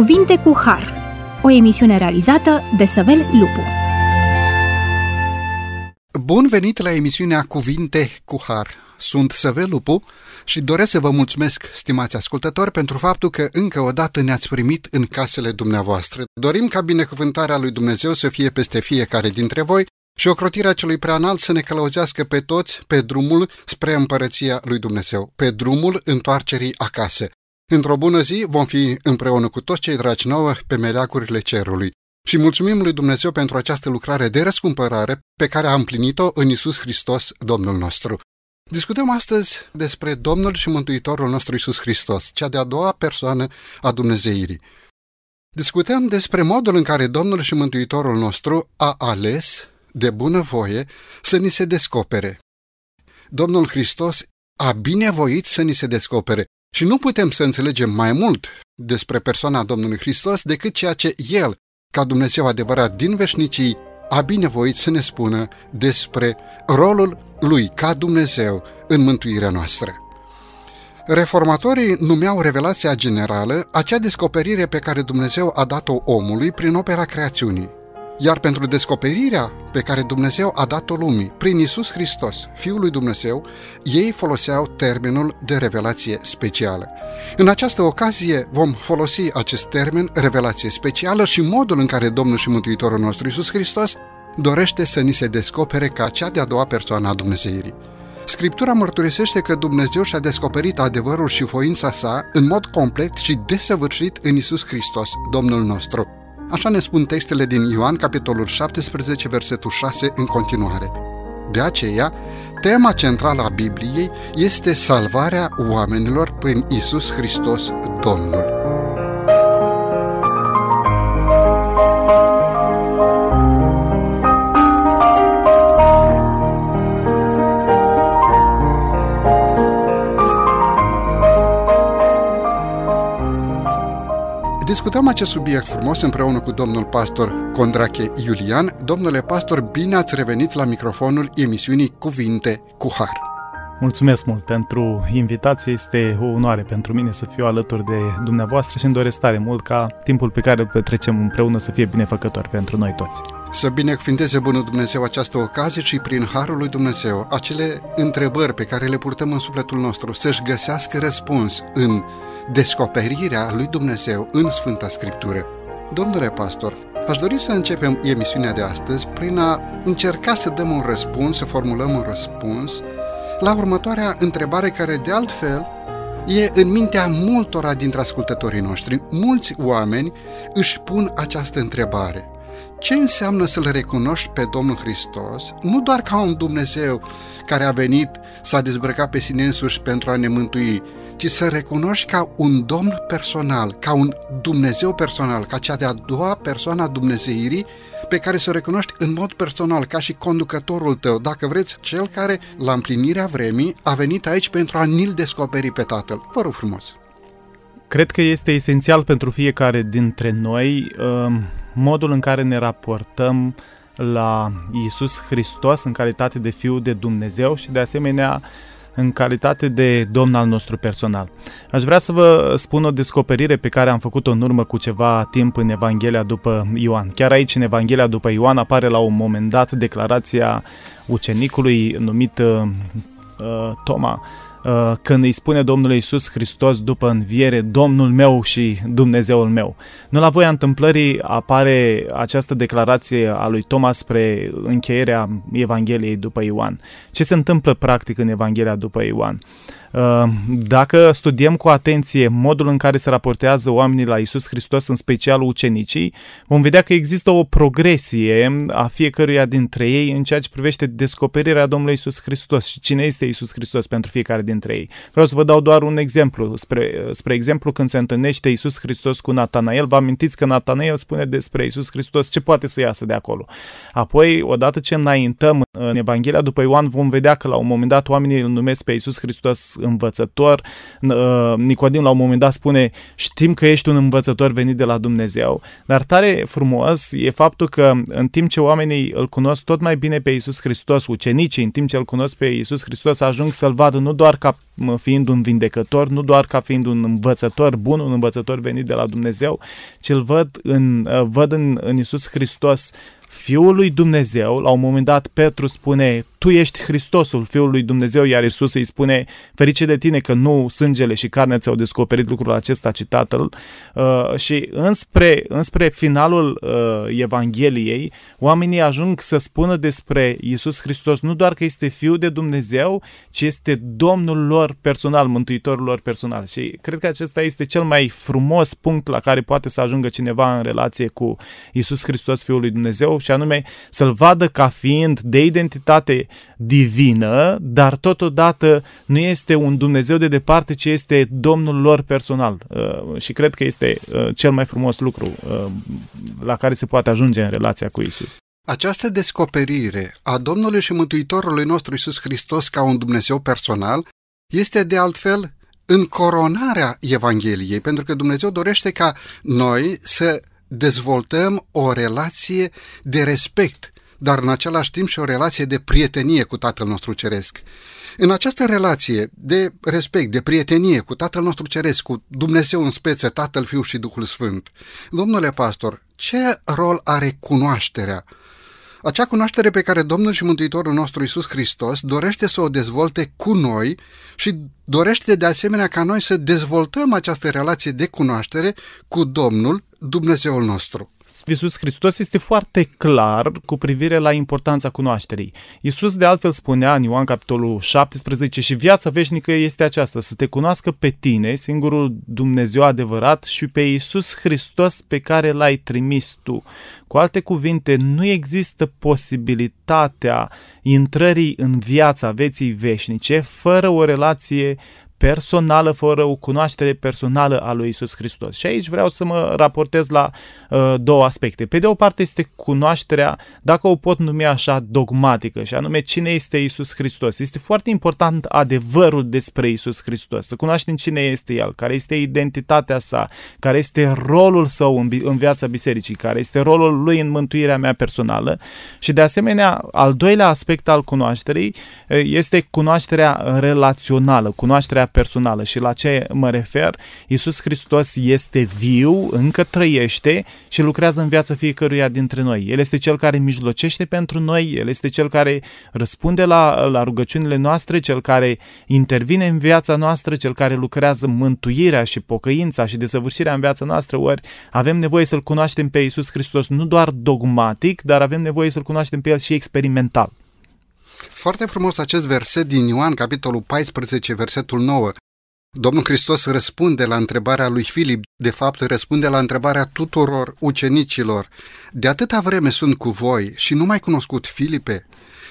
Cuvinte cu Har, o emisiune realizată de Săvel Lupu. Bun venit la emisiunea Cuvinte cu Har. Sunt Săvel Lupu și doresc să vă mulțumesc, stimați ascultători, pentru faptul că încă o dată ne-ați primit în casele dumneavoastră. Dorim ca binecuvântarea lui Dumnezeu să fie peste fiecare dintre voi și ocrotirea celui preanalt să ne călăuzească pe toți pe drumul spre împărăția lui Dumnezeu, pe drumul întoarcerii acasă. Într-o bună zi vom fi împreună cu toți cei dragi nouă pe meleagurile cerului. Și mulțumim lui Dumnezeu pentru această lucrare de răscumpărare pe care a împlinit-o în Isus Hristos, Domnul nostru. Discutăm astăzi despre Domnul și Mântuitorul nostru Isus Hristos, cea de-a doua persoană a Dumnezeirii. Discutăm despre modul în care Domnul și Mântuitorul nostru a ales, de bună voie, să ni se descopere. Domnul Hristos a binevoit să ni se descopere și nu putem să înțelegem mai mult despre persoana Domnului Hristos decât ceea ce El, ca Dumnezeu adevărat din veșnicii, a binevoit să ne spună despre rolul Lui ca Dumnezeu în mântuirea noastră. Reformatorii numeau revelația generală acea descoperire pe care Dumnezeu a dat-o omului prin opera creațiunii. Iar pentru descoperirea pe care Dumnezeu a dat-o lumii prin Isus Hristos, Fiul lui Dumnezeu, ei foloseau termenul de revelație specială. În această ocazie vom folosi acest termen, revelație specială, și modul în care Domnul și Mântuitorul nostru Isus Hristos dorește să ni se descopere ca cea de-a doua persoană a Dumnezeirii. Scriptura mărturisește că Dumnezeu și-a descoperit adevărul și voința sa în mod complet și desăvârșit în Isus Hristos, Domnul nostru. Așa ne spun textele din Ioan, capitolul 17, versetul 6, în continuare. De aceea, tema centrală a Bibliei este salvarea oamenilor prin Isus Hristos, Domnul. Discutăm acest subiect frumos împreună cu domnul pastor Condrache Iulian. Domnule pastor, bine ați revenit la microfonul emisiunii Cuvinte cu Har. Mulțumesc mult pentru invitație, este o onoare pentru mine să fiu alături de dumneavoastră și îmi doresc tare mult ca timpul pe care îl petrecem împreună să fie binefăcător pentru noi toți. Să binecuvinteze Bunul Dumnezeu această ocazie și prin Harul lui Dumnezeu acele întrebări pe care le purtăm în sufletul nostru să-și găsească răspuns în descoperirea lui Dumnezeu în Sfânta Scriptură. Domnule pastor, aș dori să începem emisiunea de astăzi prin a încerca să dăm un răspuns, să formulăm un răspuns la următoarea întrebare care de altfel e în mintea multora dintre ascultătorii noștri. Mulți oameni își pun această întrebare. Ce înseamnă să-L recunoști pe Domnul Hristos, nu doar ca un Dumnezeu care a venit, s-a dezbrăcat pe sine însuși pentru a ne mântui, ci să recunoști ca un Domn personal, ca un Dumnezeu personal, ca cea de-a doua persoană a Dumnezeirii, pe care să o recunoști în mod personal, ca și conducătorul tău, dacă vreți, cel care, la împlinirea vremii, a venit aici pentru a ni-l descoperi pe Tatăl. Vă rog frumos! Cred că este esențial pentru fiecare dintre noi um, modul în care ne raportăm la Isus Hristos în calitate de Fiu de Dumnezeu și de asemenea în calitate de domn al nostru personal. Aș vrea să vă spun o descoperire pe care am făcut-o în urmă cu ceva timp în Evanghelia după Ioan. Chiar aici, în Evanghelia după Ioan, apare la un moment dat declarația ucenicului numit uh, uh Toma, Uh, când îi spune Domnului Isus Hristos după înviere, Domnul meu și Dumnezeul meu. Nu la voia întâmplării apare această declarație a lui Thomas spre încheierea Evangheliei după Ioan. Ce se întâmplă practic în Evanghelia după Ioan? Uh, dacă studiem cu atenție modul în care se raportează oamenii la Isus Hristos, în special ucenicii, vom vedea că există o progresie a fiecăruia dintre ei în ceea ce privește descoperirea Domnului Isus Hristos și cine este Isus Hristos pentru fiecare dintre ei. Vreau să vă dau doar un exemplu. Spre, spre exemplu, când se întâlnește Isus Hristos cu Natanael, vă amintiți că Natanael spune despre Isus Hristos ce poate să iasă de acolo. Apoi, odată ce înaintăm în Evanghelia după Ioan, vom vedea că la un moment dat oamenii îl numesc pe Isus Hristos învățător. Uh, Nicodim la un moment dat spune, știm că ești un învățător venit de la Dumnezeu, dar tare frumos e faptul că în timp ce oamenii îl cunosc tot mai bine pe Isus Hristos, ucenicii, în timp ce îl cunosc pe Isus Hristos, ajung să-l vadă nu doar ca fiind un vindecător, nu doar ca fiind un învățător bun, un învățător venit de la Dumnezeu, ci îl văd în, văd în, în Isus Hristos Fiul lui Dumnezeu, la un moment dat Petru spune, tu ești Hristosul, Fiul lui Dumnezeu, iar Isus îi spune, ferice de tine că nu sângele și carnea ți-au descoperit lucrul acesta, ci Tatăl. Uh, și înspre, înspre finalul uh, Evangheliei, oamenii ajung să spună despre Isus Hristos nu doar că este Fiul de Dumnezeu, ci este Domnul lor personal, Mântuitorul lor personal. Și cred că acesta este cel mai frumos punct la care poate să ajungă cineva în relație cu Isus Hristos, Fiul lui Dumnezeu, și anume să-l vadă ca fiind de identitate divină, dar totodată nu este un Dumnezeu de departe, ci este Domnul lor personal. Uh, și cred că este uh, cel mai frumos lucru uh, la care se poate ajunge în relația cu Isus. Această descoperire a Domnului și Mântuitorului nostru Isus Hristos ca un Dumnezeu personal este de altfel în coronarea Evangheliei, pentru că Dumnezeu dorește ca noi să dezvoltăm o relație de respect, dar în același timp și o relație de prietenie cu Tatăl nostru Ceresc. În această relație de respect, de prietenie cu Tatăl nostru Ceresc, cu Dumnezeu în speță, Tatăl, Fiul și Duhul Sfânt, domnule pastor, ce rol are cunoașterea? Acea cunoaștere pe care Domnul și Mântuitorul nostru Isus Hristos dorește să o dezvolte cu noi și dorește de asemenea ca noi să dezvoltăm această relație de cunoaștere cu Domnul Dumnezeul nostru. Iisus Hristos este foarte clar cu privire la importanța cunoașterii. Iisus de altfel spunea în Ioan capitolul 17 și viața veșnică este aceasta, să te cunoască pe tine, singurul Dumnezeu adevărat și pe Iisus Hristos pe care l-ai trimis tu. Cu alte cuvinte, nu există posibilitatea intrării în viața vieții veșnice fără o relație personală, fără o cunoaștere personală a lui Isus Hristos. Și aici vreau să mă raportez la uh, două aspecte. Pe de o parte este cunoașterea, dacă o pot numi așa, dogmatică, și anume cine este Isus Hristos. Este foarte important adevărul despre Isus Hristos, să cunoaștem cine este El, care este identitatea sa, care este rolul său în, în viața bisericii, care este rolul lui în mântuirea mea personală. Și de asemenea, al doilea aspect al cunoașterii uh, este cunoașterea relațională, cunoașterea personală. Și la ce mă refer? Iisus Hristos este viu, încă trăiește și lucrează în viața fiecăruia dintre noi. El este cel care mijlocește pentru noi, El este cel care răspunde la, la rugăciunile noastre, cel care intervine în viața noastră, cel care lucrează mântuirea și pocăința și desăvârșirea în viața noastră, ori avem nevoie să-L cunoaștem pe Iisus Hristos nu doar dogmatic, dar avem nevoie să-L cunoaștem pe El și experimental. Foarte frumos acest verset din Ioan, capitolul 14, versetul 9. Domnul Hristos răspunde la întrebarea lui Filip, de fapt răspunde la întrebarea tuturor ucenicilor. De atâta vreme sunt cu voi și nu mai cunoscut Filipe?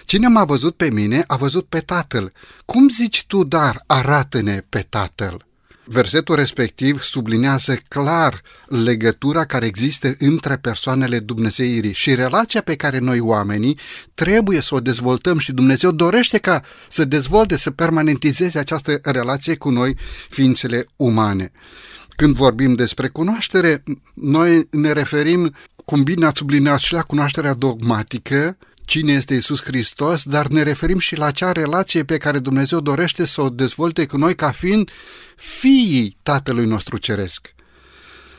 Cine m-a văzut pe mine a văzut pe Tatăl. Cum zici tu, dar, arată-ne pe Tatăl? Versetul respectiv sublinează clar legătura care există între persoanele Dumnezeirii și relația pe care noi oamenii trebuie să o dezvoltăm și Dumnezeu dorește ca să dezvolte, să permanentizeze această relație cu noi, ființele umane. Când vorbim despre cunoaștere, noi ne referim, cum bine ați subliniat și la cunoașterea dogmatică, cine este Isus Hristos, dar ne referim și la acea relație pe care Dumnezeu dorește să o dezvolte cu noi ca fiind fiii Tatălui nostru Ceresc.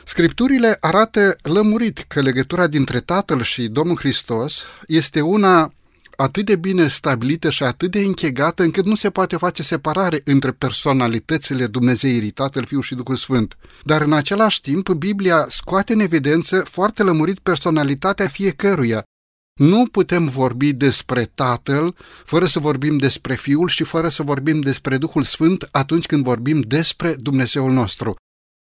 Scripturile arată lămurit că legătura dintre Tatăl și Domnul Hristos este una atât de bine stabilită și atât de închegată încât nu se poate face separare între personalitățile Dumnezeirii, Tatăl, Fiul și Duhul Sfânt. Dar în același timp, Biblia scoate în evidență foarte lămurit personalitatea fiecăruia, nu putem vorbi despre Tatăl fără să vorbim despre Fiul și fără să vorbim despre Duhul Sfânt atunci când vorbim despre Dumnezeul nostru.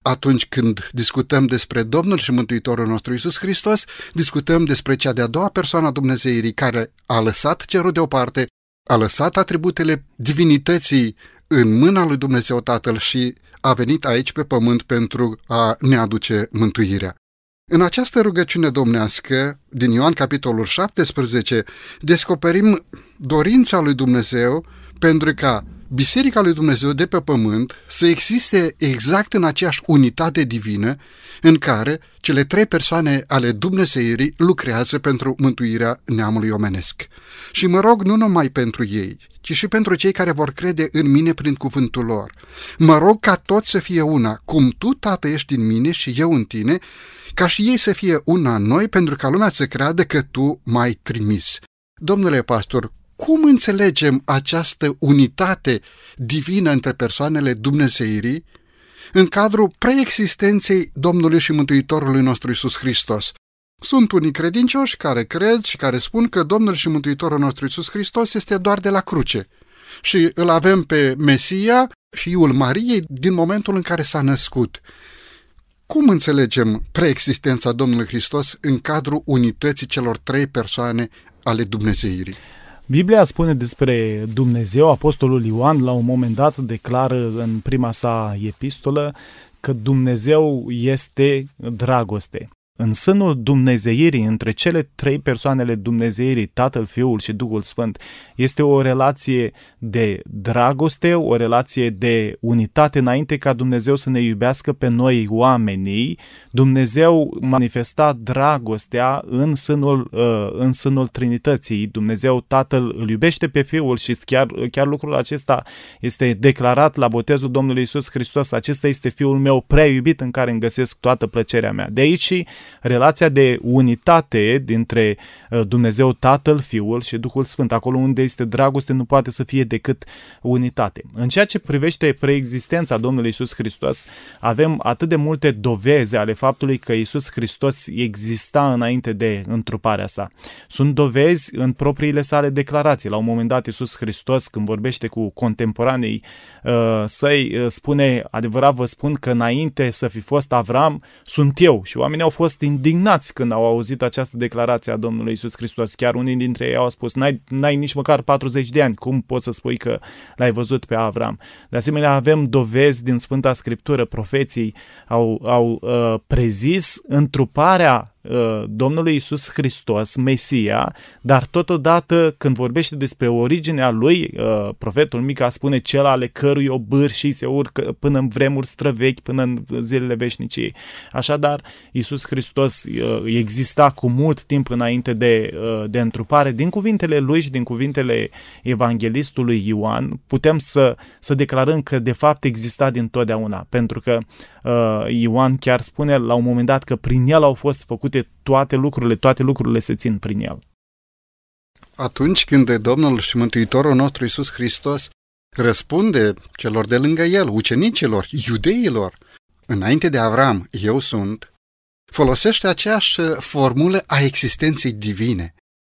Atunci când discutăm despre Domnul și Mântuitorul nostru Isus Hristos, discutăm despre cea de-a doua persoană a Dumnezeirii care a lăsat cerul deoparte, a lăsat atributele divinității în mâna lui Dumnezeu Tatăl și a venit aici pe pământ pentru a ne aduce mântuirea. În această rugăciune domnească, din Ioan capitolul 17, descoperim dorința lui Dumnezeu pentru ca Biserica lui Dumnezeu de pe pământ să existe exact în aceeași unitate divină în care cele trei persoane ale Dumnezeirii lucrează pentru mântuirea neamului omenesc. Și mă rog nu numai pentru ei, ci și pentru cei care vor crede în mine prin cuvântul lor. Mă rog ca tot să fie una, cum tu, Tată, ești în mine și eu în tine, ca și ei să fie una în noi, pentru ca lumea să creadă că tu m-ai trimis. Domnule pastor, cum înțelegem această unitate divină între persoanele Dumnezeirii în cadrul preexistenței Domnului și Mântuitorului nostru Isus Hristos? Sunt unii credincioși care cred și care spun că Domnul și Mântuitorul nostru Isus Hristos este doar de la cruce și îl avem pe Mesia, fiul Mariei, din momentul în care s-a născut. Cum înțelegem preexistența Domnului Hristos în cadrul unității celor trei persoane ale Dumnezeirii? Biblia spune despre Dumnezeu, Apostolul Ioan la un moment dat declară în prima sa epistolă că Dumnezeu este dragoste în sânul dumnezeirii, între cele trei persoanele dumnezeirii, Tatăl, Fiul și Duhul Sfânt, este o relație de dragoste, o relație de unitate înainte ca Dumnezeu să ne iubească pe noi oamenii. Dumnezeu manifesta dragostea în sânul, uh, în sânul Trinității. Dumnezeu Tatăl îl iubește pe Fiul și chiar, chiar lucrul acesta este declarat la botezul Domnului Isus Hristos. Acesta este Fiul meu prea iubit în care îmi găsesc toată plăcerea mea. De aici și relația de unitate dintre uh, Dumnezeu Tatăl, Fiul și Duhul Sfânt. Acolo unde este dragoste nu poate să fie decât unitate. În ceea ce privește preexistența Domnului Isus Hristos, avem atât de multe doveze ale faptului că Isus Hristos exista înainte de întruparea sa. Sunt dovezi în propriile sale declarații. La un moment dat Isus Hristos, când vorbește cu contemporanei uh, săi, uh, spune, adevărat vă spun că înainte să fi fost Avram, sunt eu. Și oamenii au fost fost indignați când au auzit această declarație a Domnului Isus Hristos. Chiar unii dintre ei au spus, n-ai, n-ai nici măcar 40 de ani, cum poți să spui că l-ai văzut pe Avram? De asemenea, avem dovezi din Sfânta Scriptură, profeții au, au uh, prezis întruparea Uh, Domnului Isus Hristos, Mesia, dar totodată când vorbește despre originea lui, uh, profetul Mica spune cel ale cărui obârșii se urcă până în vremuri străvechi, până în zilele veșniciei. Așadar, Isus Hristos uh, exista cu mult timp înainte de, de întrupare. Din cuvintele lui și din cuvintele evanghelistului Ioan, putem să, să declarăm că de fapt exista din totdeauna, pentru că Ioan chiar spune la un moment dat că prin el au fost făcute făcute toate lucrurile, toate lucrurile se țin prin el. Atunci când Domnul și Mântuitorul nostru Isus Hristos răspunde celor de lângă el, ucenicilor, iudeilor, înainte de Avram, eu sunt, folosește aceeași formulă a existenței divine.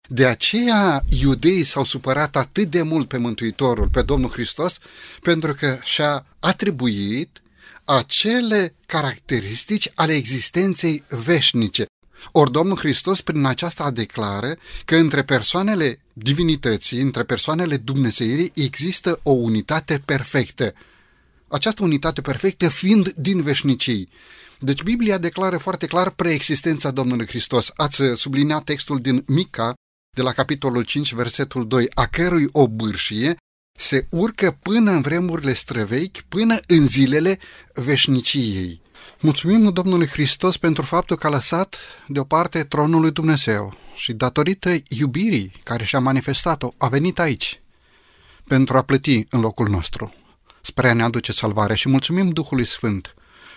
De aceea iudeii s-au supărat atât de mult pe Mântuitorul, pe Domnul Hristos, pentru că și-a atribuit acele caracteristici ale existenței veșnice, ori Domnul Hristos prin aceasta declară că între persoanele divinității, între persoanele Dumnezeirii, există o unitate perfectă. Această unitate perfectă fiind din veșnicii. Deci Biblia declară foarte clar preexistența Domnului Hristos. Ați subliniat textul din Mica, de la capitolul 5, versetul 2, a cărui o bârșie se urcă până în vremurile străvechi, până în zilele veșniciei. Mulțumim Domnului Hristos pentru faptul că a lăsat deoparte tronul lui Dumnezeu și datorită iubirii care și-a manifestat-o, a venit aici pentru a plăti în locul nostru, spre a ne aduce salvare și mulțumim Duhului Sfânt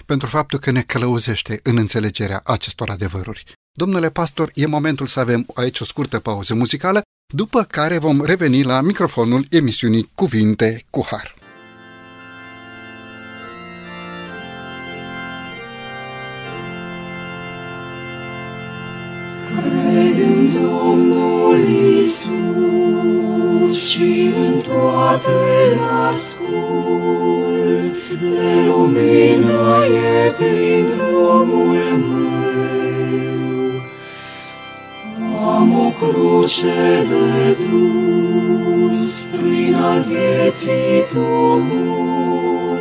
pentru faptul că ne călăuzește în înțelegerea acestor adevăruri. Domnule pastor, e momentul să avem aici o scurtă pauză muzicală, după care vom reveni la microfonul emisiunii Cuvinte cu Har. și în toate ascult, de lumina cruce de dus prin al vieții tumult,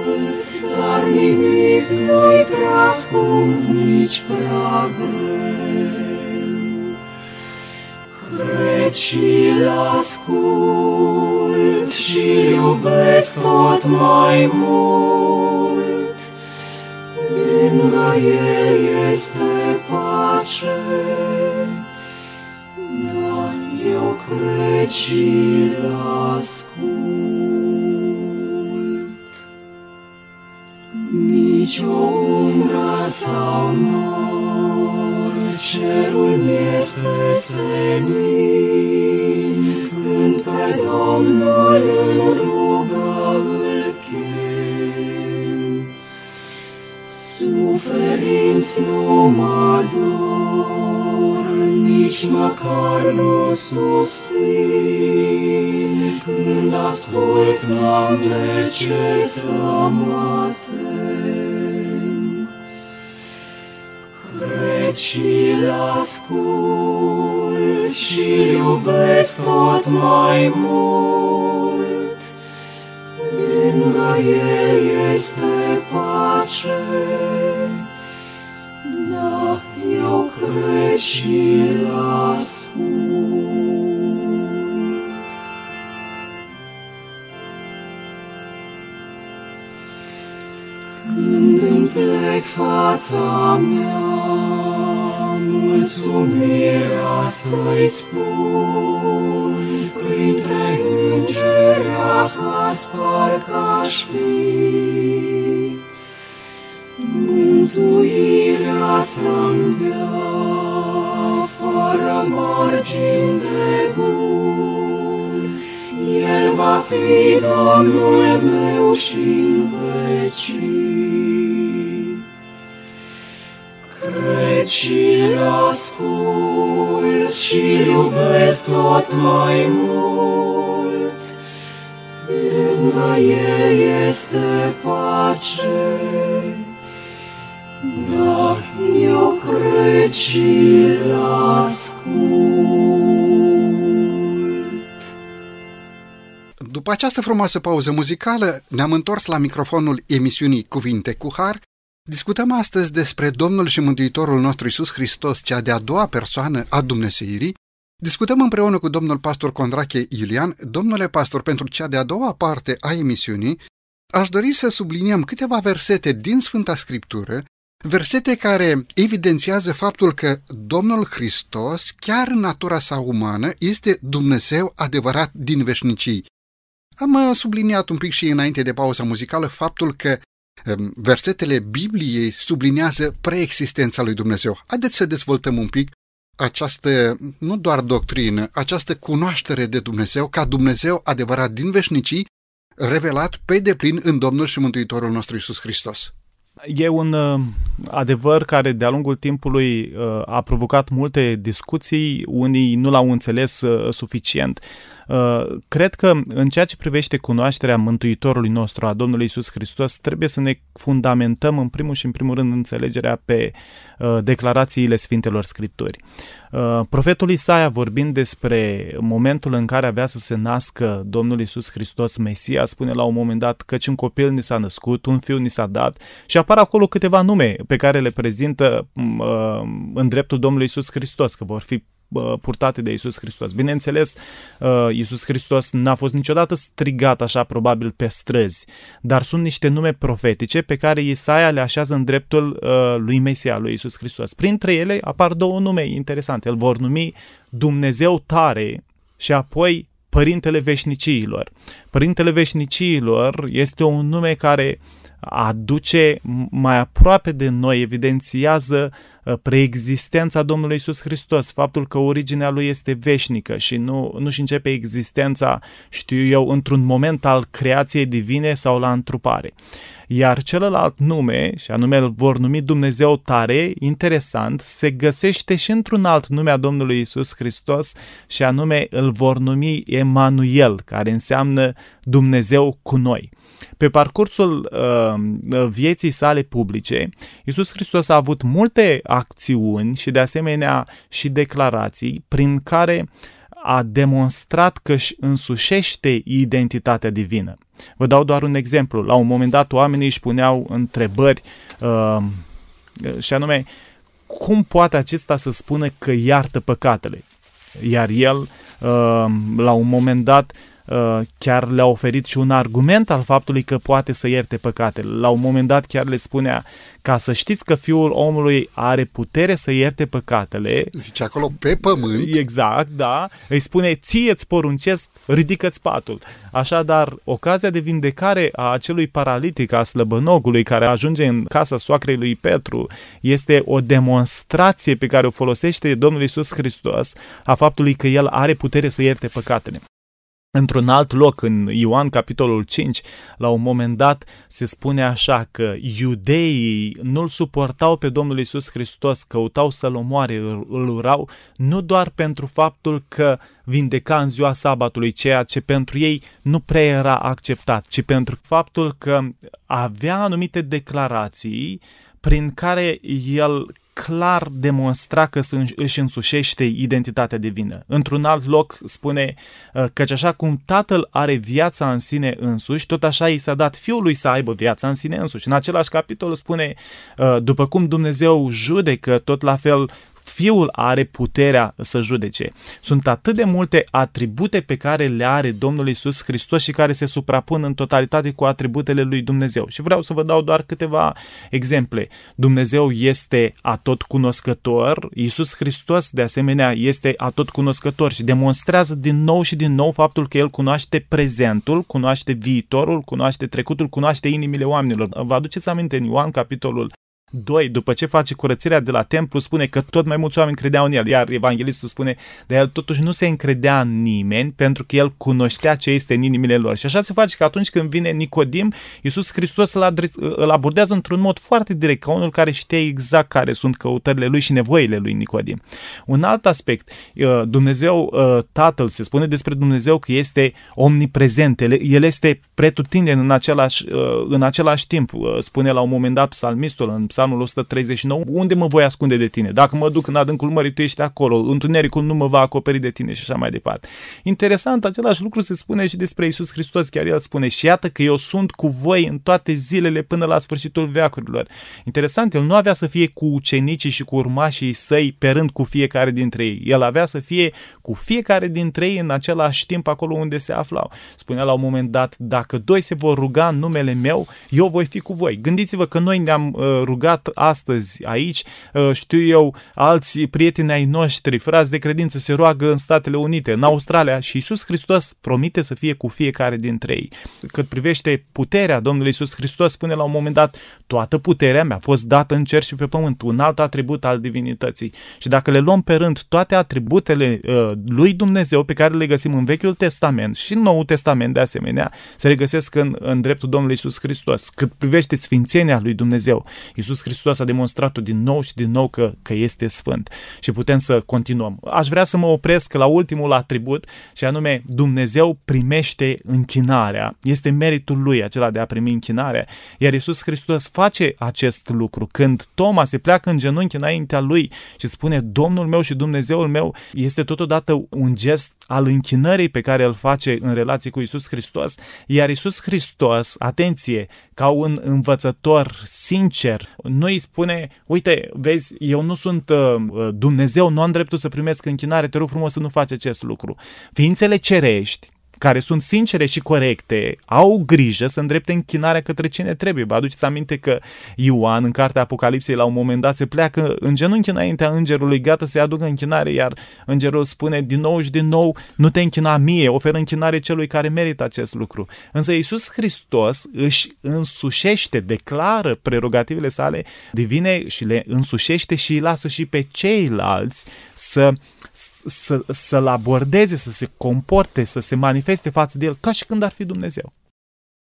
dar nimic nu-i prea scump, nici prea greu. Crecii-l ascult și iubesc tot mai mult. Lângă el este pace, dar Crecil ascult, Nici o umbră sau nor, Cerul este senin, Când pe Domnul în rugă îl chem. Suferinți nu mă dor, nici măcar nu suspin, când ascult n-am de ce să mă tem. Crecii-l ascult și iubesc tot mai mult, lângă el este pace, da, eu cred și-l ascult. Când îmi plec fața mea, mulțumirea să-i spun, printre îngeri acasă parcă-aș fi. Mântuirea să-mi dea, fără margini de bun, El va fi Domnul meu și-n vecii. Cred și-l ascult și iubesc tot mai mult, Lângă el este pace, da, eu cred și-l ascult. După această frumoasă pauză muzicală, ne-am întors la microfonul emisiunii Cuvinte cu Har. Discutăm astăzi despre Domnul și Mântuitorul nostru Isus Hristos, cea de-a doua persoană a Dumnezeirii. Discutăm împreună cu domnul pastor Condrache Iulian. Domnule pastor, pentru cea de-a doua parte a emisiunii, aș dori să subliniem câteva versete din Sfânta Scriptură, versete care evidențiază faptul că Domnul Hristos, chiar în natura sa umană, este Dumnezeu adevărat din veșnicii. Am uh, subliniat un pic și înainte de pauza muzicală faptul că um, versetele Bibliei subliniază preexistența lui Dumnezeu. Haideți să dezvoltăm un pic această, nu doar doctrină, această cunoaștere de Dumnezeu ca Dumnezeu adevărat din veșnicii, revelat pe deplin în Domnul și Mântuitorul nostru Isus Hristos. E un uh, adevăr care de-a lungul timpului uh, a provocat multe discuții, unii nu l-au înțeles uh, suficient. Uh, cred că în ceea ce privește cunoașterea Mântuitorului nostru, a Domnului Isus Hristos, trebuie să ne fundamentăm în primul și în primul rând înțelegerea pe uh, declarațiile Sfintelor Scripturi. Uh, profetul Isaia vorbind despre momentul în care avea să se nască Domnul Isus Hristos Mesia, spune la un moment dat căci un copil ni s-a născut, un fiu ni s-a dat și apar acolo câteva nume pe care le prezintă în dreptul Domnului Isus Hristos, că vor fi purtate de Isus Hristos. Bineînțeles, Isus Hristos n-a fost niciodată strigat așa probabil pe străzi, dar sunt niște nume profetice pe care Isaia le așează în dreptul lui Mesia, lui Isus Hristos. Printre ele apar două nume interesante. Îl vor numi Dumnezeu tare și apoi Părintele Veșniciilor. Părintele Veșniciilor este un nume care aduce mai aproape de noi, evidențiază preexistența Domnului Isus Hristos, faptul că originea lui este veșnică și nu, nu-și începe existența, știu eu, într-un moment al creației divine sau la întrupare. Iar celălalt nume, și anume îl vor numi Dumnezeu tare, interesant, se găsește și într-un alt nume a Domnului Isus Hristos și anume îl vor numi Emanuel, care înseamnă Dumnezeu cu noi. Pe parcursul uh, vieții sale publice, Isus Hristos a avut multe acțiuni și de asemenea și declarații prin care a demonstrat că își însușește identitatea divină. Vă dau doar un exemplu. La un moment dat oamenii își puneau întrebări uh, și anume, cum poate acesta să spună că iartă păcatele? Iar el, uh, la un moment dat, Uh, chiar le-a oferit și un argument al faptului că poate să ierte păcatele. La un moment dat chiar le spunea ca să știți că Fiul omului are putere să ierte păcatele. Zice acolo pe pământ. Exact, da. Îi spune, ție îți poruncesc, ridică-ți patul. Așadar, ocazia de vindecare a acelui paralitic, a slăbănogului care ajunge în casa soacrei lui Petru, este o demonstrație pe care o folosește Domnul Isus Hristos a faptului că El are putere să ierte păcatele. Într-un alt loc, în Ioan capitolul 5, la un moment dat se spune așa că iudeii nu-l suportau pe Domnul Isus Hristos, căutau să-l omoare, îl urau, nu doar pentru faptul că vindeca în ziua sabatului, ceea ce pentru ei nu prea era acceptat, ci pentru faptul că avea anumite declarații prin care el clar demonstra că își însușește identitatea divină. Într-un alt loc spune uh, că așa cum tatăl are viața în sine însuși, tot așa i s-a dat fiului să aibă viața în sine însuși. În același capitol spune, uh, după cum Dumnezeu judecă, tot la fel Fiul are puterea să judece. Sunt atât de multe atribute pe care le are Domnul Isus Hristos și care se suprapun în totalitate cu atributele lui Dumnezeu. Și vreau să vă dau doar câteva exemple. Dumnezeu este atot cunoscător, Isus Hristos de asemenea este atot cunoscător și demonstrează din nou și din nou faptul că El cunoaște prezentul, cunoaște viitorul, cunoaște trecutul, cunoaște inimile oamenilor. Vă aduceți aminte în Ioan capitolul 2, după ce face curățirea de la templu, spune că tot mai mulți oameni credeau în el, iar evanghelistul spune, de el totuși nu se încredea în nimeni, pentru că el cunoștea ce este în inimile lor. Și așa se face că atunci când vine Nicodim, Iisus Hristos îl, adres, îl abordează într-un mod foarte direct, ca unul care știe exact care sunt căutările lui și nevoile lui Nicodim. Un alt aspect, uh, Dumnezeu, uh, Tatăl, se spune despre Dumnezeu că este omniprezent, el este pretutindeni în același, uh, în același timp. Spune la un moment dat psalmistul în Psalmul 139, unde mă voi ascunde de tine? Dacă mă duc în adâncul mării, tu ești acolo, întunericul nu mă va acoperi de tine și așa mai departe. Interesant, același lucru se spune și despre Isus Hristos, chiar el spune, și iată că eu sunt cu voi în toate zilele până la sfârșitul veacurilor. Interesant, el nu avea să fie cu ucenicii și cu urmașii săi pe rând cu fiecare dintre ei. El avea să fie cu fiecare dintre ei în același timp acolo unde se aflau. Spunea la un moment dat, dacă doi se vor ruga în numele meu, eu voi fi cu voi. Gândiți-vă că noi ne-am uh, rugat rugat astăzi aici, uh, știu eu, alți prieteni ai noștri, frați de credință, se roagă în Statele Unite, în Australia și Isus Hristos promite să fie cu fiecare dintre ei. Cât privește puterea Domnului Isus Hristos, spune la un moment dat, toată puterea mea a fost dată în cer și pe pământ, un alt atribut al divinității. Și dacă le luăm pe rând toate atributele uh, lui Dumnezeu pe care le găsim în Vechiul Testament și în Noul Testament de asemenea, se regăsesc în, în dreptul Domnului Isus Hristos. Cât privește sfințenia lui Dumnezeu, Isus Iisus Hristos a demonstrat-o din nou și din nou că, că este sfânt. Și putem să continuăm. Aș vrea să mă opresc la ultimul atribut și anume Dumnezeu primește închinarea. Este meritul lui acela de a primi închinarea. Iar Iisus Hristos face acest lucru. Când Toma se pleacă în genunchi înaintea lui și spune Domnul meu și Dumnezeul meu, este totodată un gest al închinării pe care îl face în relație cu Isus Hristos, iar Isus Hristos, atenție, ca un învățător sincer, nu îi spune, uite, vezi, eu nu sunt uh, Dumnezeu, nu am dreptul să primesc închinare, te rog frumos să nu faci acest lucru. Ființele cerești, care sunt sincere și corecte, au grijă să îndrepte închinarea către cine trebuie. Vă aduceți aminte că Ioan, în cartea Apocalipsei, la un moment dat se pleacă în genunchi înaintea îngerului, gata să-i aducă închinare, iar îngerul spune din nou și din nou, nu te închina mie, oferă închinare celui care merită acest lucru. Însă Iisus Hristos își însușește, declară prerogativele sale divine și le însușește și îi lasă și pe ceilalți să să, să-l abordeze, să se comporte, să se manifeste față de el, ca și când ar fi Dumnezeu.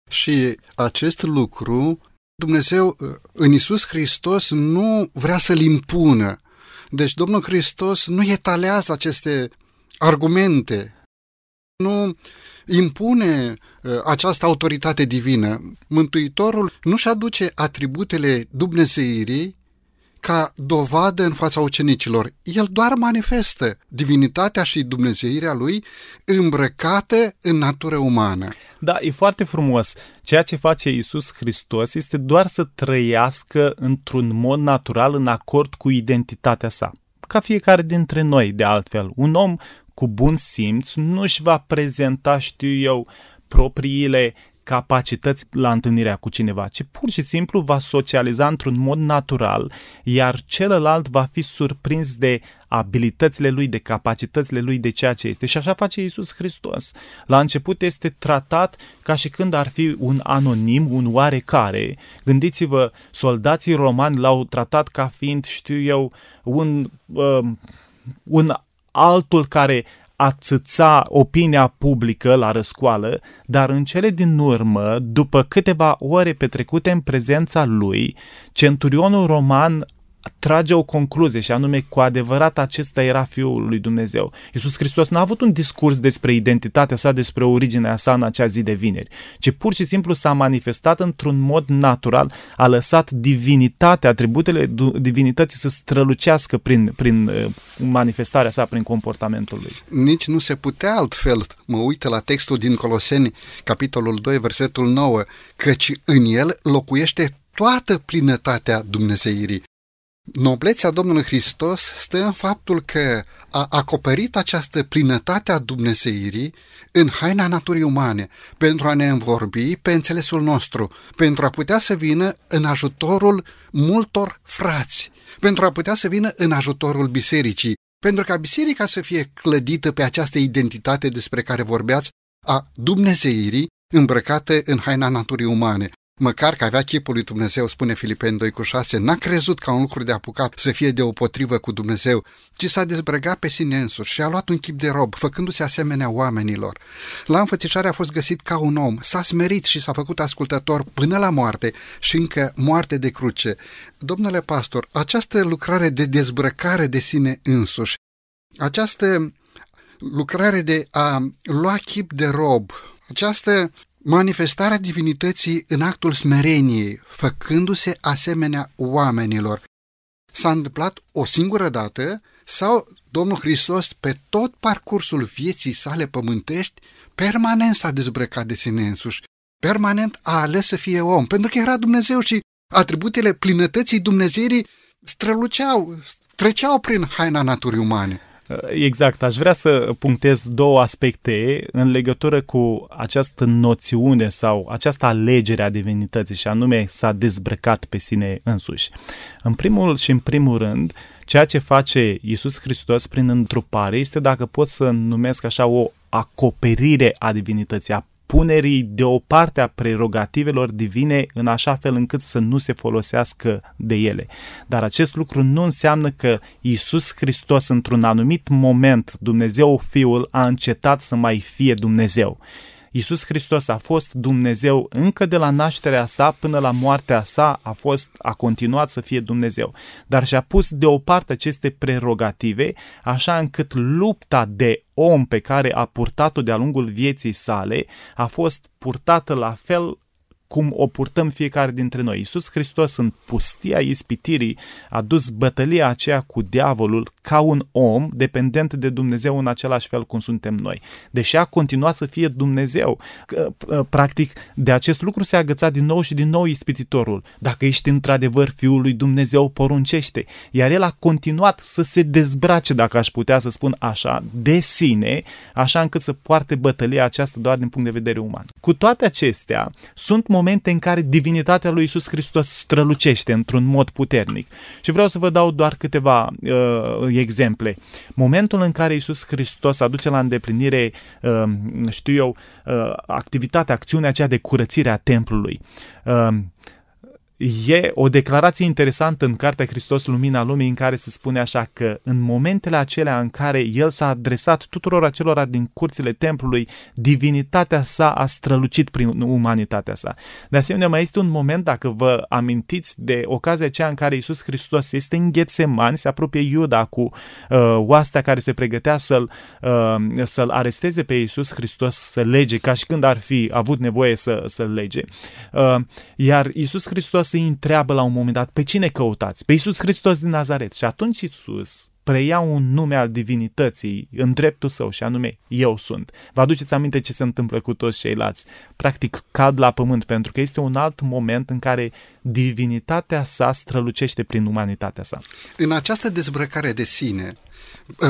Și acest lucru, Dumnezeu în Isus Hristos nu vrea să-l impună. Deci Domnul Hristos nu etalează aceste argumente, nu impune uh, această autoritate divină. Mântuitorul nu-și aduce atributele dumnezeirii ca dovadă în fața ucenicilor. El doar manifestă divinitatea și dumnezeirea lui îmbrăcată în natură umană. Da, e foarte frumos. Ceea ce face Isus Hristos este doar să trăiască într-un mod natural în acord cu identitatea sa ca fiecare dintre noi, de altfel. Un om cu bun simț, nu își va prezenta, știu eu, propriile capacități la întâlnirea cu cineva, ci pur și simplu va socializa într-un mod natural, iar celălalt va fi surprins de abilitățile lui, de capacitățile lui, de ceea ce este. Și așa face Iisus Hristos. La început este tratat ca și când ar fi un anonim, un oarecare. Gândiți-vă, soldații romani l-au tratat ca fiind, știu eu, un, uh, un altul care țăța opinia publică la răscoală, dar în cele din urmă, după câteva ore petrecute în prezența lui, centurionul roman trage o concluzie și anume cu adevărat acesta era Fiul lui Dumnezeu. Iisus Hristos n-a avut un discurs despre identitatea sa, despre originea sa în acea zi de vineri, ci pur și simplu s-a manifestat într-un mod natural, a lăsat divinitatea, atributele divinității să strălucească prin, prin uh, manifestarea sa, prin comportamentul lui. Nici nu se putea altfel. Mă uită la textul din Coloseni, capitolul 2, versetul 9, căci în el locuiește toată plinătatea Dumnezeirii. Noblețea Domnului Hristos stă în faptul că a acoperit această plinătate a Dumnezeirii în haina naturii umane, pentru a ne învorbi pe înțelesul nostru, pentru a putea să vină în ajutorul multor frați, pentru a putea să vină în ajutorul bisericii, pentru ca biserica să fie clădită pe această identitate despre care vorbeați a Dumnezeirii îmbrăcate în haina naturii umane. Măcar că avea chipul lui Dumnezeu, spune Filipeni 2 cu 6, n-a crezut ca un lucru de apucat să fie deopotrivă cu Dumnezeu, ci s-a dezbrăgat pe sine însuși și a luat un chip de rob, făcându-se asemenea oamenilor. La înfățișare a fost găsit ca un om, s-a smerit și s-a făcut ascultător până la moarte și încă moarte de cruce. Domnule pastor, această lucrare de dezbrăcare de sine însuși, această lucrare de a lua chip de rob, această manifestarea divinității în actul smereniei, făcându-se asemenea oamenilor. S-a întâmplat o singură dată sau Domnul Hristos, pe tot parcursul vieții sale pământești, permanent s-a dezbrăcat de sine însuși, permanent a ales să fie om, pentru că era Dumnezeu și atributele plinătății Dumnezeirii străluceau, treceau prin haina naturii umane. Exact, aș vrea să punctez două aspecte în legătură cu această noțiune sau această alegere a divinității și anume s-a dezbrăcat pe sine însuși. În primul și în primul rând, ceea ce face Iisus Hristos prin întrupare este, dacă pot să numesc așa, o acoperire a divinității, a punerii deoparte a prerogativelor divine în așa fel încât să nu se folosească de ele. Dar acest lucru nu înseamnă că Isus Hristos într-un anumit moment Dumnezeu Fiul a încetat să mai fie Dumnezeu. Iisus Hristos a fost Dumnezeu încă de la nașterea sa până la moartea sa, a fost a continuat să fie Dumnezeu, dar și-a pus deoparte aceste prerogative, așa încât lupta de om pe care a purtat-o de-a lungul vieții sale a fost purtată la fel cum o purtăm fiecare dintre noi. Iisus Hristos în pustia ispitirii a dus bătălia aceea cu diavolul ca un om dependent de Dumnezeu în același fel cum suntem noi. Deși a continuat să fie Dumnezeu, practic de acest lucru se agăța din nou și din nou ispititorul. Dacă ești într-adevăr Fiul lui Dumnezeu, poruncește. Iar el a continuat să se dezbrace, dacă aș putea să spun așa, de sine, așa încât să poarte bătălia aceasta doar din punct de vedere uman. Cu toate acestea, sunt momente în care divinitatea lui Isus Hristos strălucește într-un mod puternic. Și vreau să vă dau doar câteva uh, exemple. Momentul în care Isus Hristos aduce la îndeplinire, uh, știu eu, uh, activitatea, acțiunea aceea de curățire a templului. Uh, E o declarație interesantă în Cartea Hristos Lumina Lumii în care se spune așa că în momentele acelea în care El s-a adresat tuturor acelora din curțile templului, divinitatea sa a strălucit prin umanitatea sa. De asemenea, mai este un moment, dacă vă amintiți de ocazia aceea în care Iisus Hristos este în Ghetsemani, se apropie Iuda cu uh, oastea care se pregătea să-l, uh, să-l aresteze pe Iisus Hristos, să lege, ca și când ar fi avut nevoie să, să-l lege. Uh, iar Iisus Hristos îi întreabă la un moment dat, pe cine căutați? Pe Iisus Hristos din Nazaret. Și atunci Iisus preia un nume al divinității în dreptul său și anume Eu sunt. Vă aduceți aminte ce se întâmplă cu toți ceilalți? Practic cad la pământ pentru că este un alt moment în care divinitatea sa strălucește prin umanitatea sa. În această dezbrăcare de sine,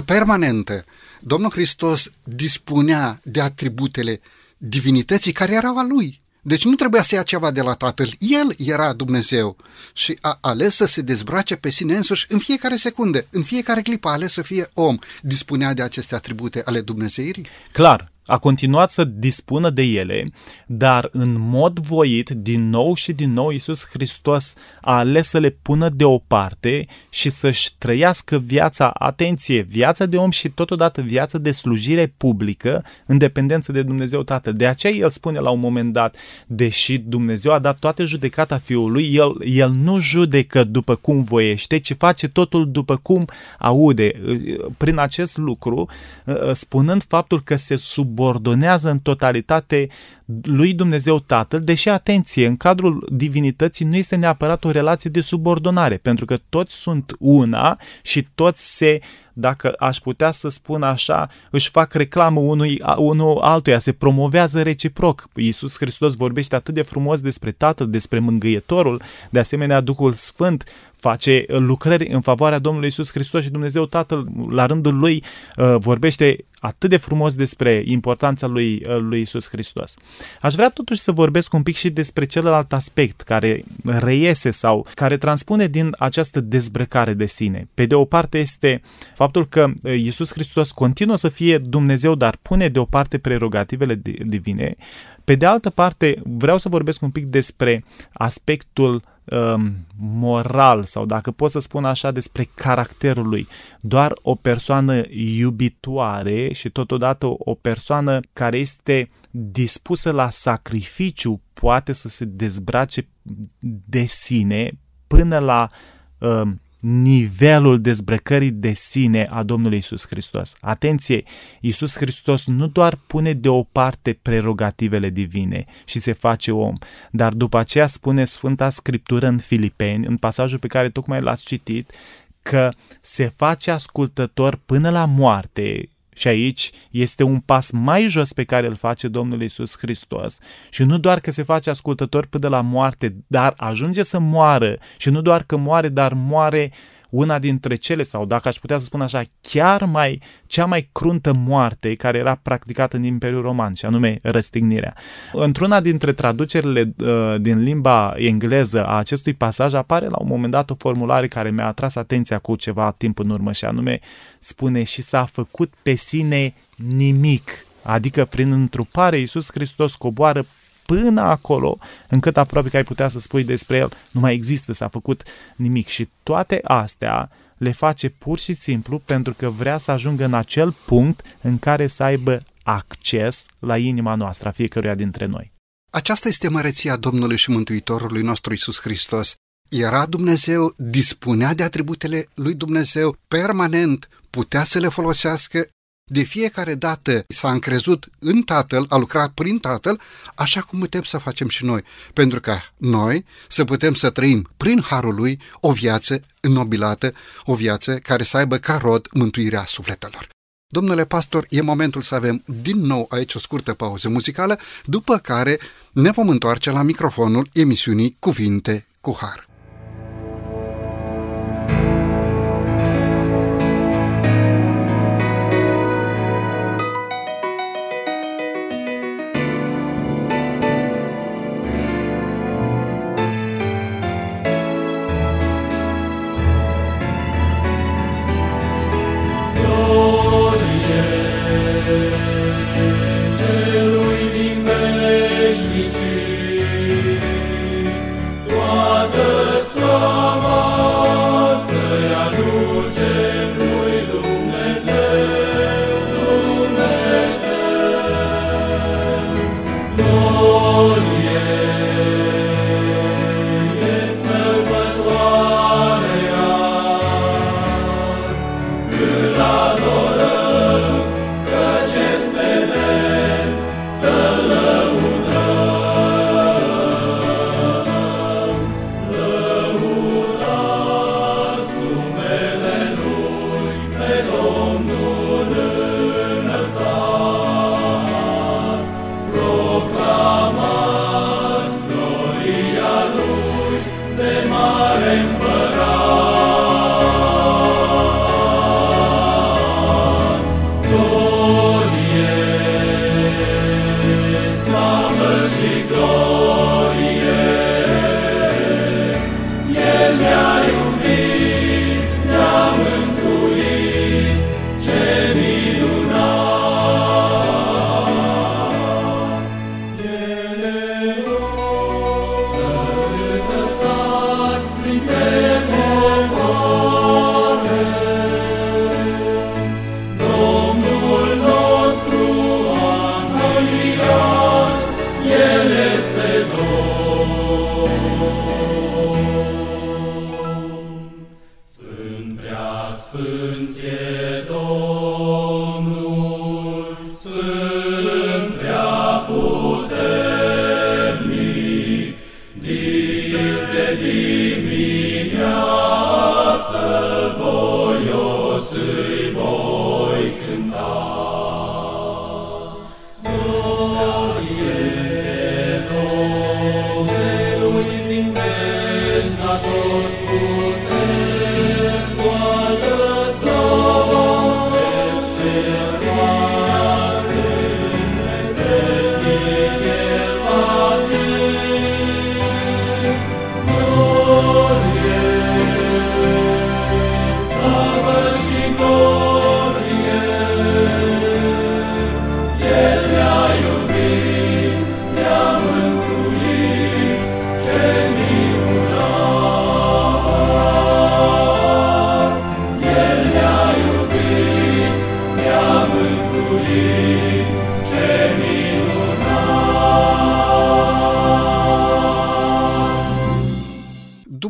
permanentă, Domnul Hristos dispunea de atributele divinității care erau a lui. Deci nu trebuia să ia ceva de la Tatăl. El era Dumnezeu și a ales să se dezbrace pe sine însuși în fiecare secundă, în fiecare clipă a ales să fie om. Dispunea de aceste atribute ale Dumnezeirii? Clar, a continuat să dispună de ele, dar în mod voit, din nou și din nou, Iisus Hristos a ales să le pună deoparte și să-și trăiască viața, atenție, viața de om și totodată viața de slujire publică în dependență de Dumnezeu Tatăl. De aceea el spune la un moment dat, deși Dumnezeu a dat toată judecata Fiului, el, el nu judecă după cum voiește, ci face totul după cum aude. Prin acest lucru, spunând faptul că se sub subordonează în totalitate lui Dumnezeu Tatăl, deși, atenție, în cadrul divinității nu este neapărat o relație de subordonare, pentru că toți sunt una și toți se dacă aș putea să spun așa, își fac reclamă unui, unul altuia, se promovează reciproc. Iisus Hristos vorbește atât de frumos despre Tatăl, despre Mângâietorul, de asemenea Duhul Sfânt face lucrări în favoarea Domnului Isus Hristos și Dumnezeu Tatăl, la rândul lui, uh, vorbește atât de frumos despre importanța lui, uh, lui Isus Hristos. Aș vrea totuși să vorbesc un pic și despre celălalt aspect care reiese sau care transpune din această dezbrăcare de sine. Pe de o parte este faptul că uh, Isus Hristos continuă să fie Dumnezeu, dar pune deoparte prerogativele divine. Pe de altă parte, vreau să vorbesc un pic despre aspectul um, moral sau dacă pot să spun așa despre caracterul lui. Doar o persoană iubitoare și totodată o persoană care este dispusă la sacrificiu poate să se dezbrace de sine până la um, nivelul dezbrăcării de sine a Domnului Isus Hristos. Atenție, Isus Hristos nu doar pune deoparte prerogativele divine și se face om, dar după aceea spune Sfânta Scriptură în Filipeni, în pasajul pe care tocmai l-ați citit, că se face ascultător până la moarte, și aici este un pas mai jos pe care îl face Domnul Isus Hristos. Și nu doar că se face ascultător până la moarte, dar ajunge să moară. Și nu doar că moare, dar moare una dintre cele, sau dacă aș putea să spun așa, chiar mai, cea mai cruntă moarte care era practicată în Imperiul Roman, și anume răstignirea. Într-una dintre traducerile uh, din limba engleză a acestui pasaj apare la un moment dat o formulare care mi-a atras atenția cu ceva timp în urmă, și anume spune și s-a făcut pe sine nimic. Adică prin întrupare Iisus Hristos coboară până acolo, încât aproape că ai putea să spui despre el, nu mai există, s-a făcut nimic. Și toate astea le face pur și simplu pentru că vrea să ajungă în acel punct în care să aibă acces la inima noastră, a fiecăruia dintre noi. Aceasta este măreția Domnului și Mântuitorului nostru Isus Hristos. Era Dumnezeu, dispunea de atributele lui Dumnezeu permanent, putea să le folosească de fiecare dată s-a încrezut în Tatăl, a lucrat prin Tatăl, așa cum putem să facem și noi, pentru ca noi să putem să trăim prin Harul Lui o viață înnobilată, o viață care să aibă ca rod mântuirea sufletelor. Domnule pastor, e momentul să avem din nou aici o scurtă pauză muzicală, după care ne vom întoarce la microfonul emisiunii Cuvinte cu Har.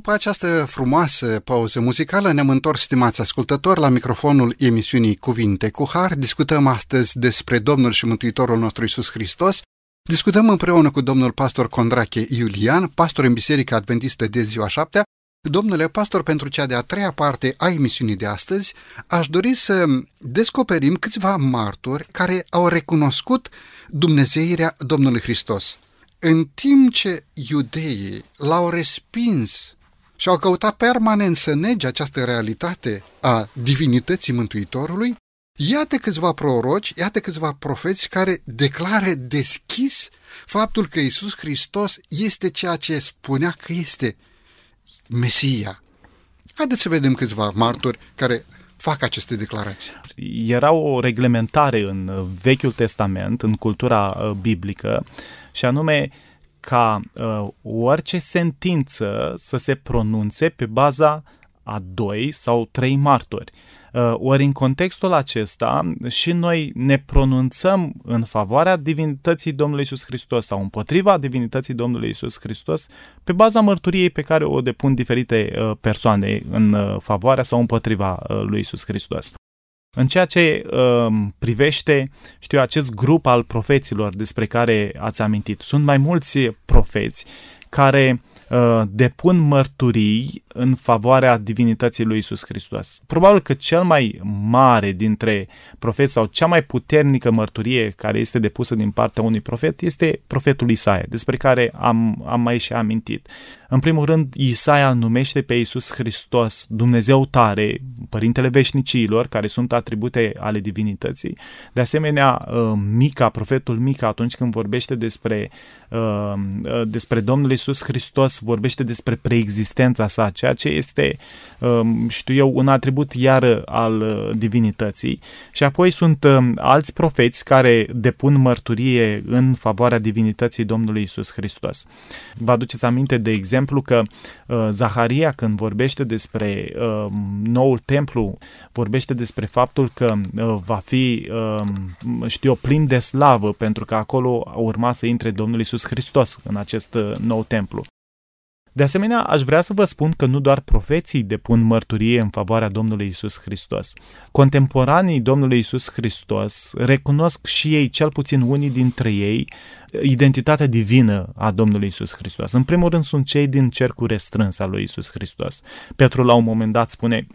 După această frumoasă pauză muzicală ne-am întors, stimați ascultători, la microfonul emisiunii Cuvinte cu Har. Discutăm astăzi despre Domnul și Mântuitorul nostru Isus Hristos. Discutăm împreună cu domnul pastor Condrache Iulian, pastor în Biserica Adventistă de ziua șaptea. Domnule pastor, pentru cea de-a treia parte a emisiunii de astăzi, aș dori să descoperim câțiva martori care au recunoscut Dumnezeirea Domnului Hristos. În timp ce iudeii l-au respins și au căutat permanent să nege această realitate a divinității Mântuitorului, iată câțiva proroci, iată câțiva profeți care declară deschis faptul că Isus Hristos este ceea ce spunea că este Mesia. Haideți să vedem câțiva martori care fac aceste declarații. Era o reglementare în Vechiul Testament, în cultura uh, biblică, și anume ca uh, orice sentință să se pronunțe pe baza a doi sau trei martori. Uh, ori în contextul acesta și noi ne pronunțăm în favoarea divinității Domnului Isus Hristos sau împotriva divinității Domnului Isus Hristos pe baza mărturiei pe care o depun diferite uh, persoane în uh, favoarea sau împotriva uh, lui Isus Hristos. În ceea ce uh, privește, știu, acest grup al profeților despre care ați amintit, sunt mai mulți profeți care uh, depun mărturii în favoarea divinității lui Isus Hristos. Probabil că cel mai mare dintre profeți sau cea mai puternică mărturie care este depusă din partea unui profet este profetul Isaia, despre care am, am mai și amintit. În primul rând, Isaia numește pe Isus Hristos Dumnezeu tare, Părintele Veșnicilor, care sunt atribute ale divinității. De asemenea, uh, Mica, profetul Mica, atunci când vorbește despre, uh, uh, despre Domnul Isus Hristos, vorbește despre preexistența sa, ceea ce este, știu eu, un atribut iar al divinității. Și apoi sunt alți profeți care depun mărturie în favoarea divinității Domnului Isus Hristos. Vă aduceți aminte, de exemplu, exemplu, că uh, Zaharia, când vorbește despre uh, noul templu, vorbește despre faptul că uh, va fi, uh, știu plin de slavă, pentru că acolo urma să intre Domnul Isus Hristos în acest uh, nou templu. De asemenea, aș vrea să vă spun că nu doar profeții depun mărturie în favoarea Domnului Isus Hristos. Contemporanii Domnului Isus Hristos recunosc și ei, cel puțin unii dintre ei, identitatea divină a Domnului Isus Hristos. În primul rând sunt cei din cercul restrâns al lui Isus Hristos. Petru la un moment dat spune,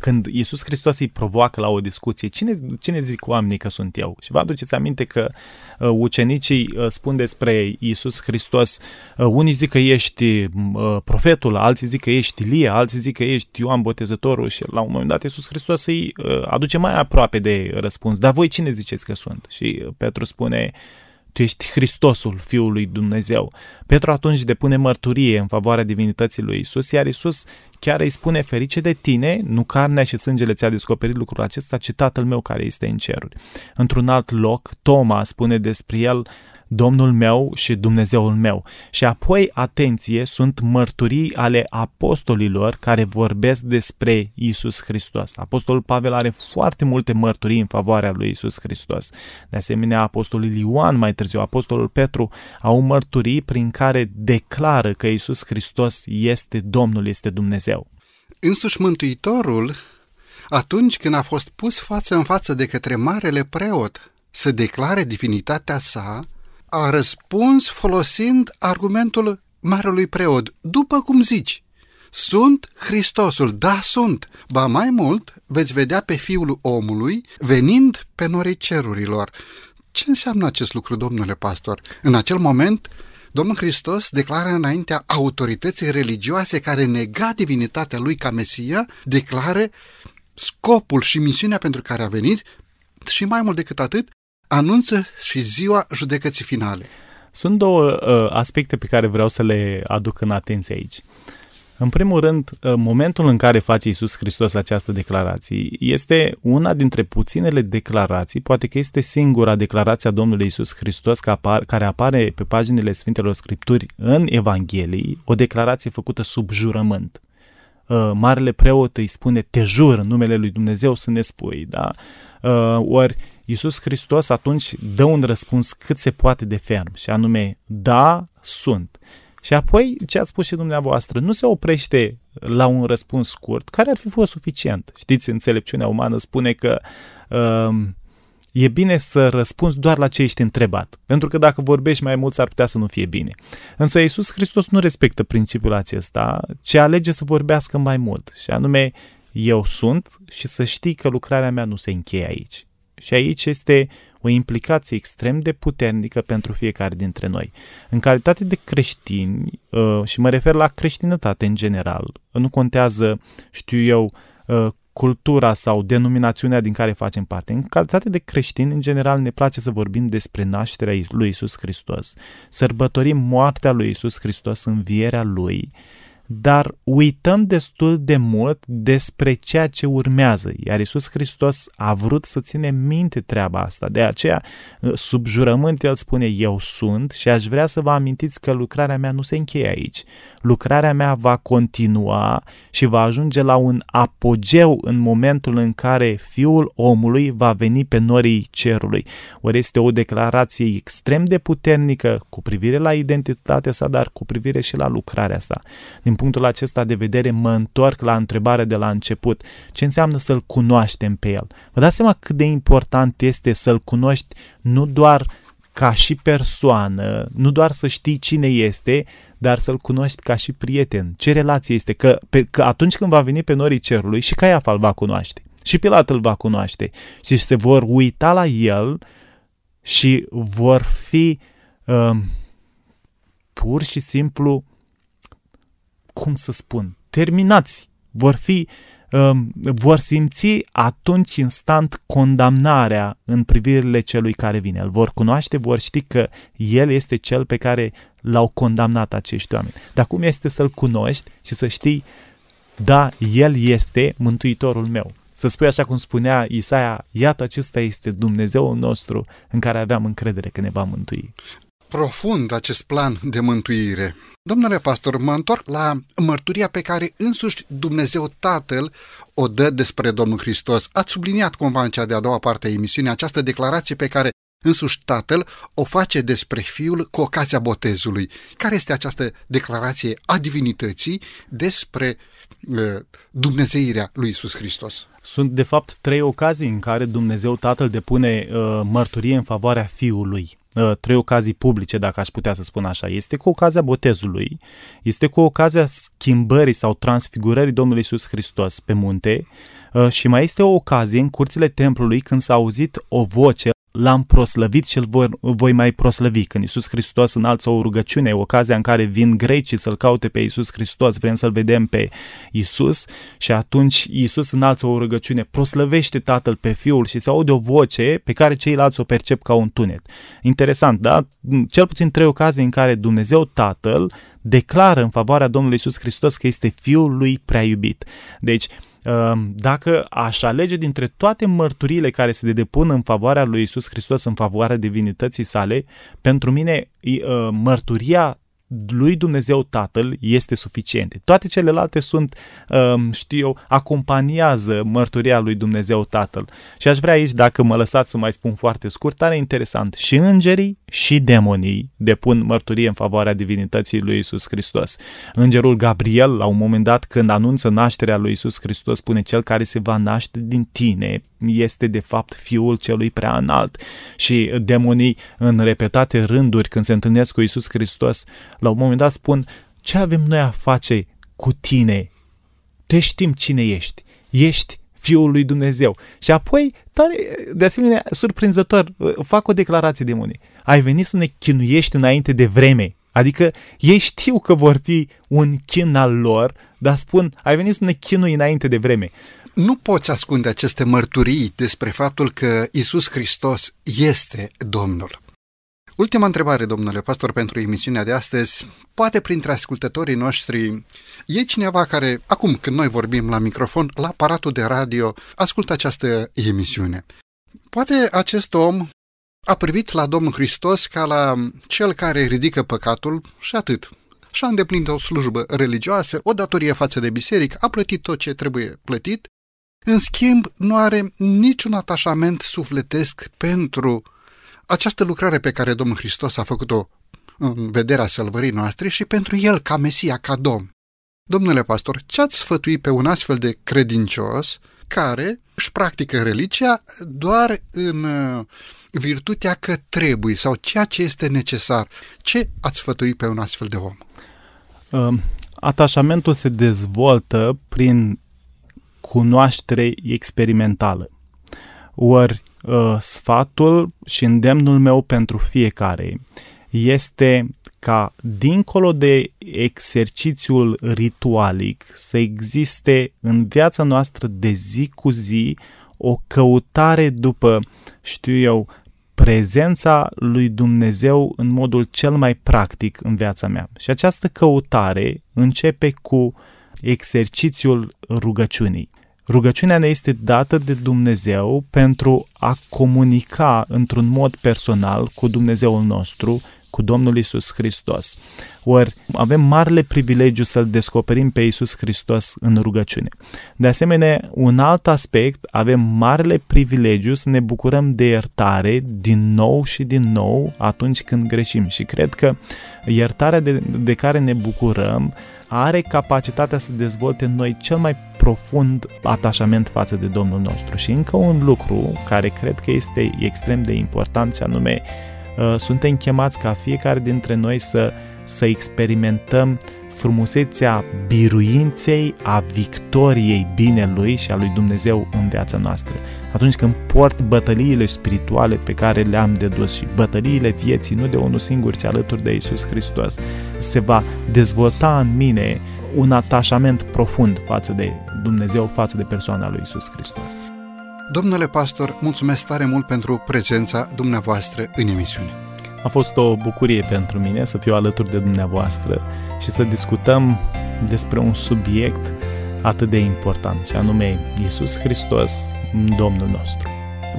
când Iisus Hristos îi provoacă la o discuție, cine, cine zic oamenii că sunt eu? Și vă aduceți aminte că uh, ucenicii uh, spun despre Iisus Hristos, uh, unii zic că ești uh, profetul, alții zic că ești Ilie, alții zic că ești Ioan Botezătorul și la un moment dat Iisus Hristos îi uh, aduce mai aproape de răspuns. Dar voi cine ziceți că sunt? Și Petru spune, tu ești Hristosul, Fiul lui Dumnezeu. Petru atunci depune mărturie în favoarea divinității lui Isus, iar Isus chiar îi spune ferice de tine, nu carnea și sângele ți-a descoperit lucrul acesta, ci Tatăl meu care este în ceruri. Într-un alt loc, Toma spune despre el, Domnul meu și Dumnezeul meu. Și apoi, atenție, sunt mărturii ale apostolilor care vorbesc despre Isus Hristos. Apostolul Pavel are foarte multe mărturii în favoarea lui Isus Hristos. De asemenea, apostolul Ioan, mai târziu, apostolul Petru, au mărturii prin care declară că Isus Hristos este Domnul, este Dumnezeu. Însuși Mântuitorul, atunci când a fost pus față în față de către marele preot să declare divinitatea sa, a răspuns folosind argumentul marelui preot. După cum zici, sunt Hristosul, da, sunt. Ba mai mult, veți vedea pe Fiul omului venind pe norii cerurilor. Ce înseamnă acest lucru, domnule pastor? În acel moment, Domnul Hristos declară înaintea autorității religioase care nega divinitatea lui ca Mesia, declară scopul și misiunea pentru care a venit și mai mult decât atât, anunță și ziua judecății finale. Sunt două uh, aspecte pe care vreau să le aduc în atenție aici. În primul rând, uh, momentul în care face Iisus Hristos această declarație este una dintre puținele declarații, poate că este singura declarație a Domnului Iisus Hristos care apare pe paginile Sfintelor Scripturi în Evanghelii, o declarație făcută sub jurământ. Uh, marele preot îi spune, te jur în numele lui Dumnezeu să ne spui, da? Uh, ori Iisus Hristos atunci dă un răspuns cât se poate de ferm și anume, da, sunt. Și apoi, ce ați spus și dumneavoastră, nu se oprește la un răspuns scurt, care ar fi fost suficient. Știți, înțelepciunea umană spune că uh, e bine să răspunzi doar la ce ești întrebat, pentru că dacă vorbești mai mult, s-ar putea să nu fie bine. Însă Iisus Hristos nu respectă principiul acesta, ci alege să vorbească mai mult, și anume, eu sunt și să știi că lucrarea mea nu se încheie aici. Și aici este o implicație extrem de puternică pentru fiecare dintre noi. În calitate de creștini, uh, și mă refer la creștinătate în general, nu contează, știu eu, uh, cultura sau denominațiunea din care facem parte. În calitate de creștini, în general, ne place să vorbim despre nașterea lui Isus Hristos. Sărbătorim moartea lui Isus Hristos, învierea lui dar uităm destul de mult despre ceea ce urmează. Iar Isus Hristos a vrut să ține minte treaba asta. De aceea, sub jurământ, El spune, eu sunt și aș vrea să vă amintiți că lucrarea mea nu se încheie aici. Lucrarea mea va continua și va ajunge la un apogeu în momentul în care Fiul omului va veni pe norii cerului. Ori este o declarație extrem de puternică cu privire la identitatea sa, dar cu privire și la lucrarea sa. Din punctul acesta de vedere mă întorc la întrebarea de la început. Ce înseamnă să-L cunoaștem pe El? Vă dați seama cât de important este să-L cunoști nu doar ca și persoană, nu doar să știi cine este, dar să-l cunoști ca și prieten. Ce relație este? Că, pe, că atunci când va veni pe norii cerului, și Caiafa îl va cunoaște, și Pilat îl va cunoaște, și se vor uita la el și vor fi uh, pur și simplu cum să spun, terminați, vor fi um, vor simți atunci instant condamnarea în privirile celui care vine. Îl vor cunoaște, vor ști că el este cel pe care l-au condamnat acești oameni. Dar cum este să-l cunoști și să știi, da, el este mântuitorul meu. Să spui așa cum spunea Isaia, iată acesta este Dumnezeul nostru în care aveam încredere că ne va mântui profund acest plan de mântuire. Domnule pastor, mă întorc la mărturia pe care însuși Dumnezeu Tatăl o dă despre Domnul Hristos. Ați subliniat cumva în cea de-a doua parte a emisiunii această declarație pe care însuși Tatăl o face despre Fiul cu ocazia botezului. Care este această declarație a divinității despre uh, dumnezeirea lui Isus Hristos? Sunt, de fapt, trei ocazii în care Dumnezeu Tatăl depune uh, mărturie în favoarea Fiului. Uh, trei ocazii publice, dacă aș putea să spun așa. Este cu ocazia botezului, este cu ocazia schimbării sau transfigurării Domnului Isus Hristos pe munte uh, și mai este o ocazie în curțile templului când s-a auzit o voce l-am proslăvit și îl voi, voi mai proslăvi. Când Iisus Hristos înalță o rugăciune, ocazia în care vin grecii să-L caute pe Iisus Hristos, vrem să-L vedem pe Iisus și atunci Iisus înalță o rugăciune, proslăvește Tatăl pe Fiul și se aude o voce pe care ceilalți o percep ca un tunet. Interesant, da? Cel puțin trei ocazii în care Dumnezeu Tatăl declară în favoarea Domnului Iisus Hristos că este Fiul lui prea iubit. Deci, Ehm, dacă aș alege dintre toate mărturiile care se depun în favoarea lui Isus Hristos, în favoarea divinității sale, pentru mine mărturia lui Dumnezeu Tatăl este suficient. Toate celelalte sunt, um, știu eu, acompaniază mărturia lui Dumnezeu Tatăl. Și aș vrea aici, dacă mă lăsați să mai spun foarte scurt, tare interesant, și îngerii și demonii depun mărturie în favoarea divinității lui Isus Hristos. Îngerul Gabriel, la un moment dat, când anunță nașterea lui Isus Hristos, spune cel care se va naște din tine este de fapt fiul celui prea înalt. Și demonii în repetate rânduri când se întâlnesc cu Isus Hristos, la un moment dat spun, ce avem noi a face cu tine? Te știm cine ești. Ești Fiul lui Dumnezeu. Și apoi, tare, de asemenea, surprinzător, fac o declarație demonii. Ai venit să ne chinuiești înainte de vreme. Adică ei știu că vor fi un chin al lor, dar spun, ai venit să ne chinui înainte de vreme. Nu poți ascunde aceste mărturii despre faptul că Isus Hristos este Domnul. Ultima întrebare, domnule pastor, pentru emisiunea de astăzi. Poate printre ascultătorii noștri e cineva care, acum când noi vorbim la microfon, la aparatul de radio, ascultă această emisiune. Poate acest om a privit la Domnul Hristos ca la cel care ridică păcatul și atât. Și-a îndeplinit o slujbă religioasă, o datorie față de biserică, a plătit tot ce trebuie plătit în schimb, nu are niciun atașament sufletesc pentru această lucrare pe care Domnul Hristos a făcut-o în vederea sălvării noastre și pentru El ca Mesia, ca Domn. Domnule pastor, ce ați sfătui pe un astfel de credincios care își practică religia doar în uh, virtutea că trebuie sau ceea ce este necesar? Ce ați sfătui pe un astfel de om? Uh, atașamentul se dezvoltă prin cunoaștere experimentală. Ori uh, sfatul și îndemnul meu pentru fiecare este ca, dincolo de exercițiul ritualic, să existe în viața noastră de zi cu zi o căutare după, știu eu, prezența lui Dumnezeu în modul cel mai practic în viața mea. Și această căutare începe cu exercițiul rugăciunii. Rugăciunea ne este dată de Dumnezeu pentru a comunica într-un mod personal cu Dumnezeul nostru, cu Domnul Isus Hristos. Ori avem marele privilegiu să-L descoperim pe Isus Hristos în rugăciune. De asemenea, un alt aspect, avem marele privilegiu să ne bucurăm de iertare din nou și din nou atunci când greșim. Și cred că iertarea de, de care ne bucurăm are capacitatea să dezvolte în noi cel mai profund atașament față de Domnul nostru. Și încă un lucru care cred că este extrem de important și anume uh, suntem chemați ca fiecare dintre noi să, să experimentăm frumusețea biruinței, a victoriei binelui și a lui Dumnezeu în viața noastră. Atunci când port bătăliile spirituale pe care le-am de dus și bătăliile vieții, nu de unul singur, ci alături de Isus Hristos, se va dezvolta în mine un atașament profund față de Dumnezeu, față de persoana lui Isus Hristos. Domnule pastor, mulțumesc tare mult pentru prezența dumneavoastră în emisiune. A fost o bucurie pentru mine să fiu alături de dumneavoastră și să discutăm despre un subiect atât de important, și anume Iisus Hristos, Domnul nostru.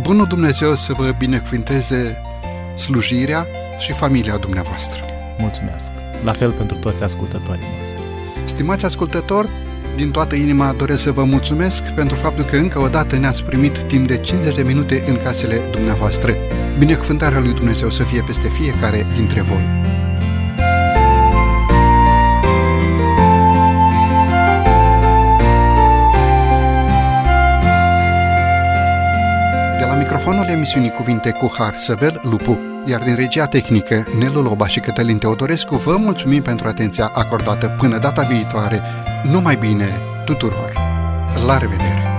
Bunul Dumnezeu să vă binecuvinteze slujirea și familia dumneavoastră. Mulțumesc! La fel pentru toți ascultătorii noștri. Stimați ascultători, din toată inima doresc să vă mulțumesc pentru faptul că încă o dată ne-ați primit timp de 50 de minute în casele dumneavoastră. Binecuvântarea lui Dumnezeu să fie peste fiecare dintre voi. De la microfonul emisiunii Cuvinte cu Har, Săvel Lupu, iar din regia tehnică Nelu Loba și Cătălin Teodorescu, vă mulțumim pentru atenția acordată până data viitoare. Numai bine tuturor! La revedere!